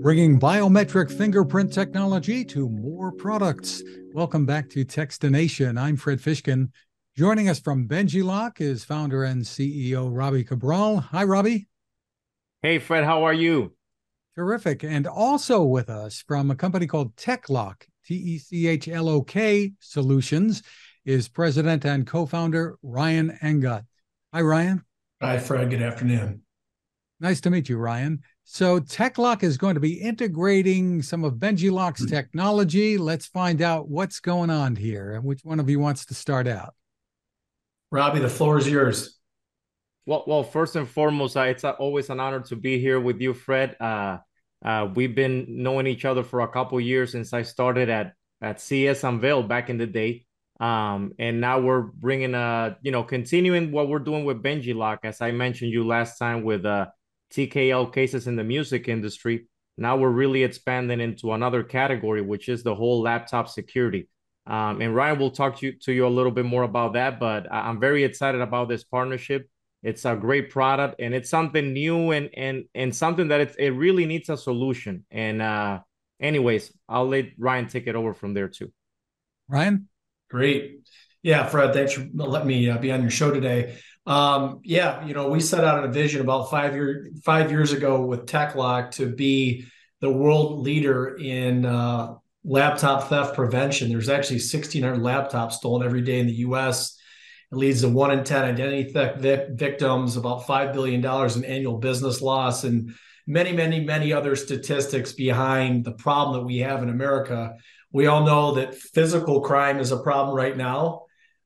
bringing biometric fingerprint technology to more products. Welcome back to Techstination. I'm Fred Fishkin. Joining us from BenjiLock is founder and CEO Robbie Cabral. Hi, Robbie. Hey, Fred, how are you? Terrific. And also with us from a company called TechLok, T E C H L O K Solutions, is president and co founder Ryan Angott. Hi, Ryan. Hi, Fred. Good afternoon. Nice to meet you, Ryan. So, TechLok is going to be integrating some of BenjiLock's technology. Let's find out what's going on here and which one of you wants to start out. Robbie, the floor is yours. Well, well, first and foremost, uh, it's uh, always an honor to be here with you, Fred. Uh, uh, we've been knowing each other for a couple years since I started at at CES Unveil back in the day, um, and now we're bringing uh, you know, continuing what we're doing with BenjiLock, as I mentioned you last time with uh, TKL cases in the music industry. Now we're really expanding into another category, which is the whole laptop security. Um, and Ryan will talk to you, to you a little bit more about that, but I'm very excited about this partnership. It's a great product and it's something new and and and something that it, it really needs a solution. And uh anyways, I'll let Ryan take it over from there too. Ryan? Great. Yeah, Fred, thanks for letting me uh, be on your show today. Um, yeah, you know, we set out on a vision about five year five years ago with TechLok to be the world leader in uh, laptop theft prevention. There's actually 1,600 laptops stolen every day in the U.S. It leads to one in 10 identity theft victims, about $5 billion in annual business loss, and many, many, many other statistics behind the problem that we have in America. We all know that physical crime is a problem right now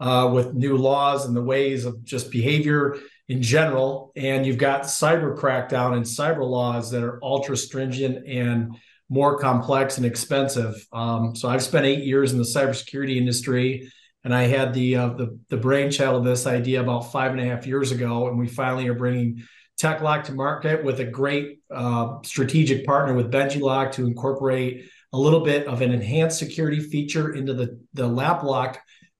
uh, with new laws and the ways of just behavior in general. And you've got cyber crackdown and cyber laws that are ultra stringent and more complex and expensive. Um, so I've spent eight years in the cybersecurity industry, and I had the uh, the the brainchild of this idea about five and a half years ago, and we finally are bringing TechLok to market with a great uh, strategic partner with BenjiLock to incorporate a little bit of an enhanced security feature into the the LapLok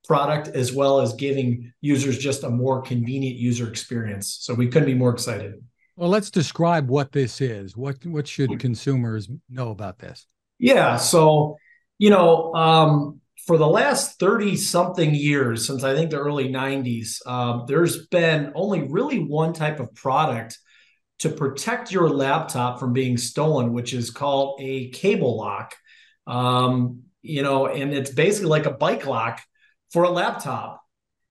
product, as well as giving users just a more convenient user experience. So we couldn't be more excited. Well, let's describe what this is. What what should consumers know about this? Yeah, so you know, um, for the last thirty something years, since I think the early '90s, um, there's been only really one type of product to protect your laptop from being stolen, which is called a cable lock. Um, you know, and it's basically like a bike lock for a laptop.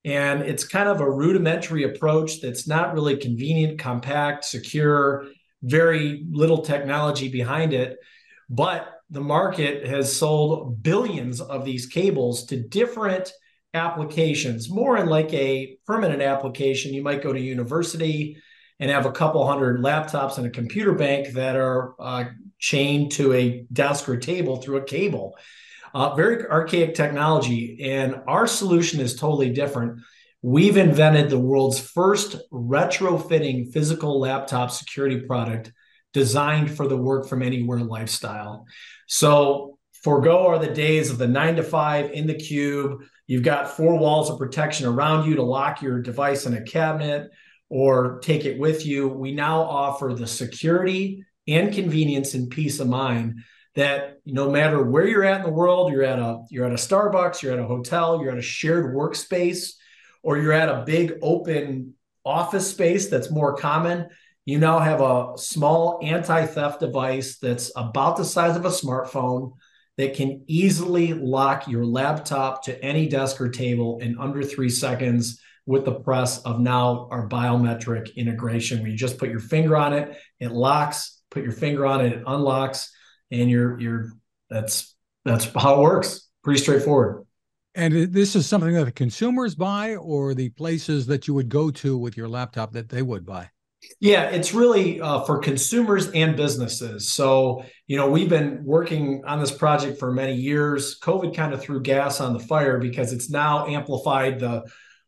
And it's kind of a rudimentary approach that's not really convenient, compact, secure, very little technology behind it. But the market has sold billions of these cables to different applications, more in like a permanent application. You might go to university and have a couple hundred laptops and a computer bank that are uh, chained to a desk or table through a cable. Uh, very archaic technology. And our solution is totally different. We've invented the world's first retrofitting physical laptop security product designed for the work from anywhere lifestyle. So, forego are the days of the nine to five in the cube. You've got four walls of protection around you to lock your device in a cabinet or take it with you. We now offer the security and convenience and peace of mind that no matter where you're at in the world, you're at a you're at a Starbucks, you're at a hotel, you're at a shared workspace, or you're at a big open office space that's more common, you now have a small anti-theft device that's about the size of a smartphone that can easily lock your laptop to any desk or table in under 3 seconds with the press of now our biometric integration where you just put your finger on it, it locks, put your finger on it, it unlocks and you're you're that's that's how it works. Pretty straightforward. And this is something that the consumers buy, or the places that you would go to with your laptop that they would buy. Yeah, it's really uh, for consumers and businesses. So, you know, we've been working on this project for many years. COVID kind of threw gas on the fire because it's now amplified the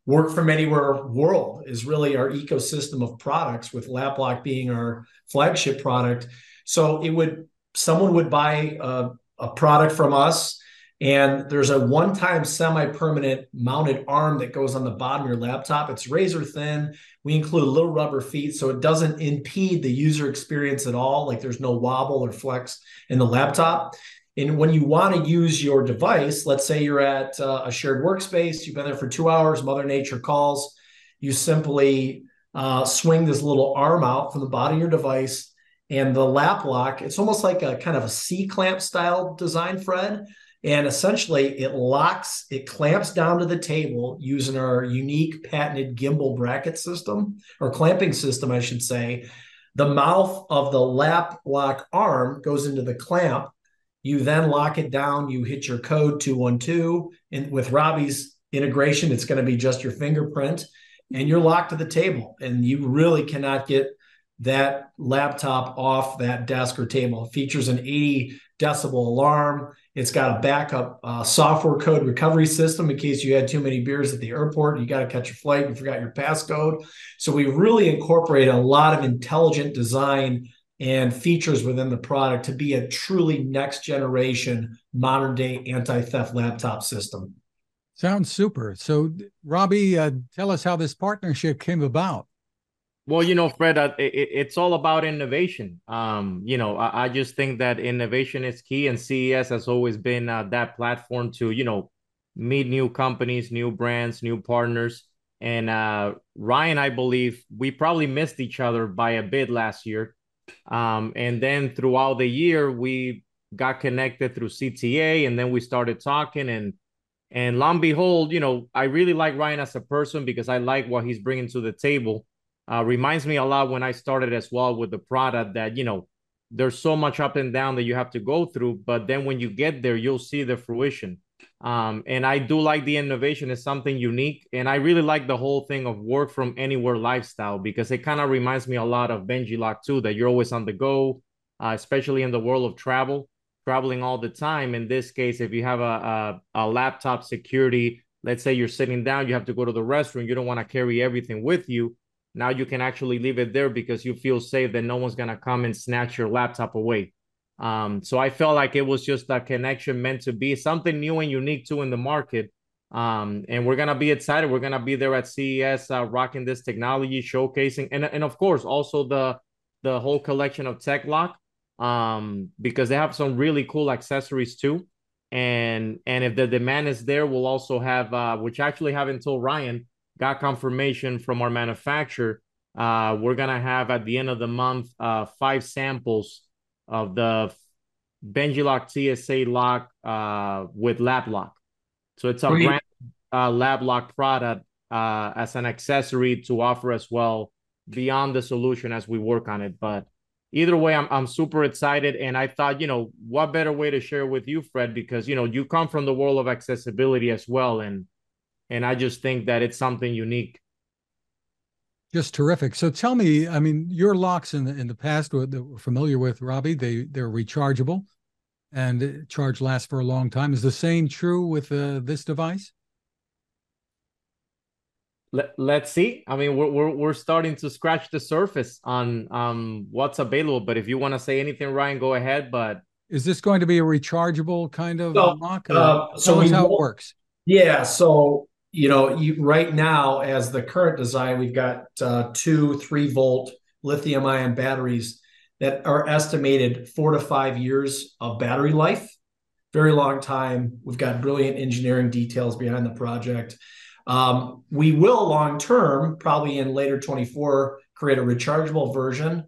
work from anywhere world is really our ecosystem of products with LapLok being our flagship product. So it would someone would buy a, a product from us and there's a one-time semi-permanent mounted arm that goes on the bottom of your laptop it's razor thin We include little rubber feet so it doesn't impede the user experience at all. Like there's no wobble or flex in the laptop. And when you want to use your device, let's say you're at uh, a shared workspace, you've been there for two hours, Mother Nature calls, you simply uh, swing this little arm out from the bottom of your device and the LapLok, it's almost like a kind of a C clamp style design, Fred. And essentially, it locks, it clamps down to the table using our unique patented gimbal bracket system or clamping system, I should say. The mouth of the LapLok arm goes into the clamp. You then lock it down. You hit your code 212. And with Robbie's integration, it's going to be just your fingerprint and you're locked to the table. And you really cannot get that laptop off that desk or table. It features an 80 decibel alarm. It's got a backup uh, software code recovery system in case you had too many beers at the airport you got to catch your flight you forgot your passcode. So we really incorporate a lot of intelligent design and features within the product to be a truly next generation modern day anti theft laptop system. Sounds super. So, Robbie, uh, tell us how this partnership came about. Well, you know, Fred, uh, it, it's all about innovation. Um, you know, I, I, just think that innovation is key, and CES has always been uh, that platform to, you know, meet new companies, new brands, new partners. And uh, Ryan, I believe we probably missed each other by a bit last year. Um, and then throughout the year, we got connected through CTA, and then we started talking. And and lo and behold, you know, I really like Ryan as a person because I like what he's bringing to the table uh, reminds me a lot when I started as well with the product that, you know, there's so much up and down that you have to go through, but then when you get there, you'll see the fruition. Um, and I do like the innovation is something unique. And I really like the whole thing of work from anywhere lifestyle because it kind of reminds me a lot of BenjiLock too, that you're always on the go, uh, especially in the world of travel, traveling all the time. In this case, if you have a, a, a laptop security, let's say you're sitting down, you have to go to the restroom, you don't want to carry everything with you now you can actually leave it there because you feel safe that no one's gonna come and snatch your laptop away. Um, so I felt like it was just a connection meant to be something new and unique too in the market. Um, and we're gonna be excited. We're gonna be there at CES, uh, rocking this technology, showcasing, and and of course also the the whole collection of TechLok, um, because they have some really cool accessories too. And and if the demand is there, we'll also have, uh, which actually haven't told Ryan, got confirmation from our manufacturer. Uh, we're gonna have at the end of the month uh, five samples of the BenjiLock TSA lock uh, with LapLok. So it's a brand uh, LapLok product uh, as an accessory to offer as well beyond the solution as we work on it. But either way, I'm I'm super excited, and I thought, you know, what better way to share with you, Fred, because you know you come from the world of accessibility as well, and and I just think that it's something unique. Just terrific. So tell me, I mean, your locks in the in the past that we're familiar with, Robbie, they they're rechargeable, and charge lasts for a long time. Is the same true with uh, this device? Let, let's see. I mean, we're, we're we're starting to scratch the surface on um what's available. But if you want to say anything, Ryan, go ahead. But is this going to be a rechargeable kind of so, lock? Uh, so how it works. Yeah. So you know, you, right now, as the current design, we've got uh, two three volt lithium ion batteries that are estimated four to five years of battery life. Very long time. We've got brilliant engineering details behind the project. Um, we will long term, probably in later 24, create a rechargeable version.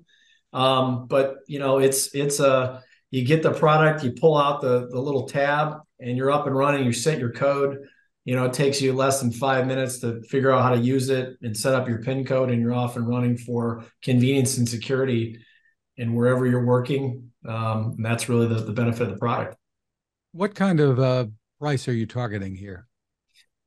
Um, but you know, it's it's a you get the product, you pull out the the little tab, and you're up and running. You set your code you know, it takes you less than five minutes to figure out how to use it and set up your PIN code, and you're off and running for convenience and security and wherever you're working. Um, and that's really the, the benefit of the product. What kind of uh, price are you targeting here?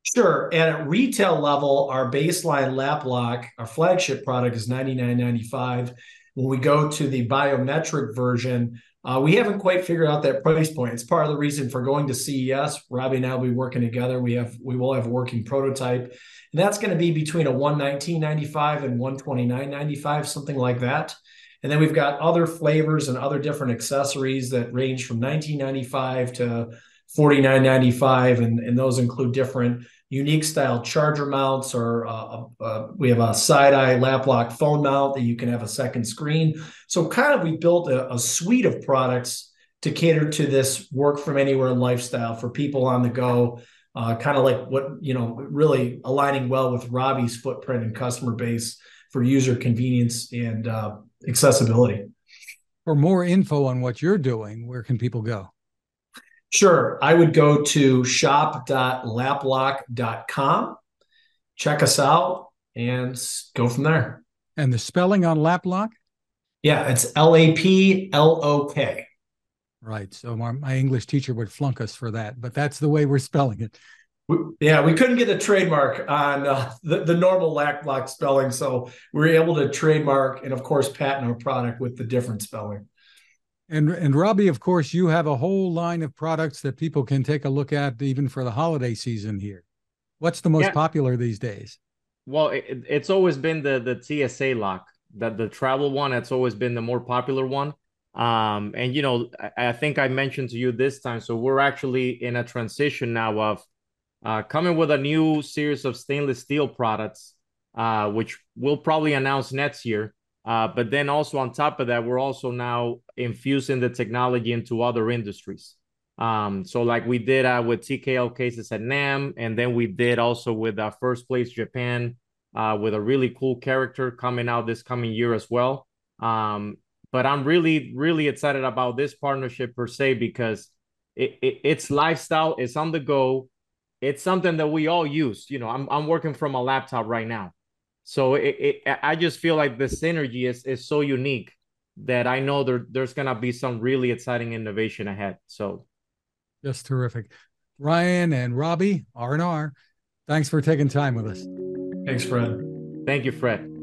Sure. At retail level, our baseline LapLok, our flagship product is $99.95. When we go to the biometric version, uh, we haven't quite figured out that price point. It's part of the reason for going to CES. Robbie and I will be working together. We have we will have a working prototype, and that's going to be between a 119.95 and 129.95, something like that. And then we've got other flavors and other different accessories that range from 19.95 to 49.95, and, and those include different unique style charger mounts, or uh, uh, we have a side eye LapLok phone mount that you can have a second screen. So, kind of, we built a, a suite of products to cater to this work from anywhere lifestyle for people on the go. Uh, kind of like what you know, really aligning well with Robbie's footprint and customer base for user convenience and uh, accessibility. For more info on what you're doing, where can people go? Sure. I would go to shop.laplok.com, check us out, and go from there. And the spelling on LapLok? Yeah, it's L A P L O K. Right. So my, my, English teacher would flunk us for that, but that's the way we're spelling it. We, yeah, we couldn't get a trademark on uh, the, the normal Laplock spelling. So we were able to trademark and, of course, patent our product with the different spelling. And and Robbie, of course, you have a whole line of products that people can take a look at even for the holiday season here. What's the most yeah. popular these days? Well, it, it's always been the the TSA lock, that the travel one. That's always been the more popular one. Um, and you know, I, I, think I mentioned to you this time. So we're actually in a transition now of uh, coming with a new series of stainless steel products, uh, which we'll probably announce next year. Uh, but then also on top of that, we're also now infusing the technology into other industries. Um, so like we did uh, with TKL cases at NAMM, and then we did also with uh, First Place Japan uh, with a really cool character coming out this coming year as well. Um, but I'm really, really excited about this partnership per se because it, it, it's lifestyle, it's on the go, it's something that we all use. You know, I'm I'm working from a laptop right now. So it, it, I just feel like the synergy is, is so unique that I know there, there's going to be some really exciting innovation ahead. So just terrific. Ryan and Robbie, R&R, thanks for taking time with us. Thanks, Fred. Thank you, Fred.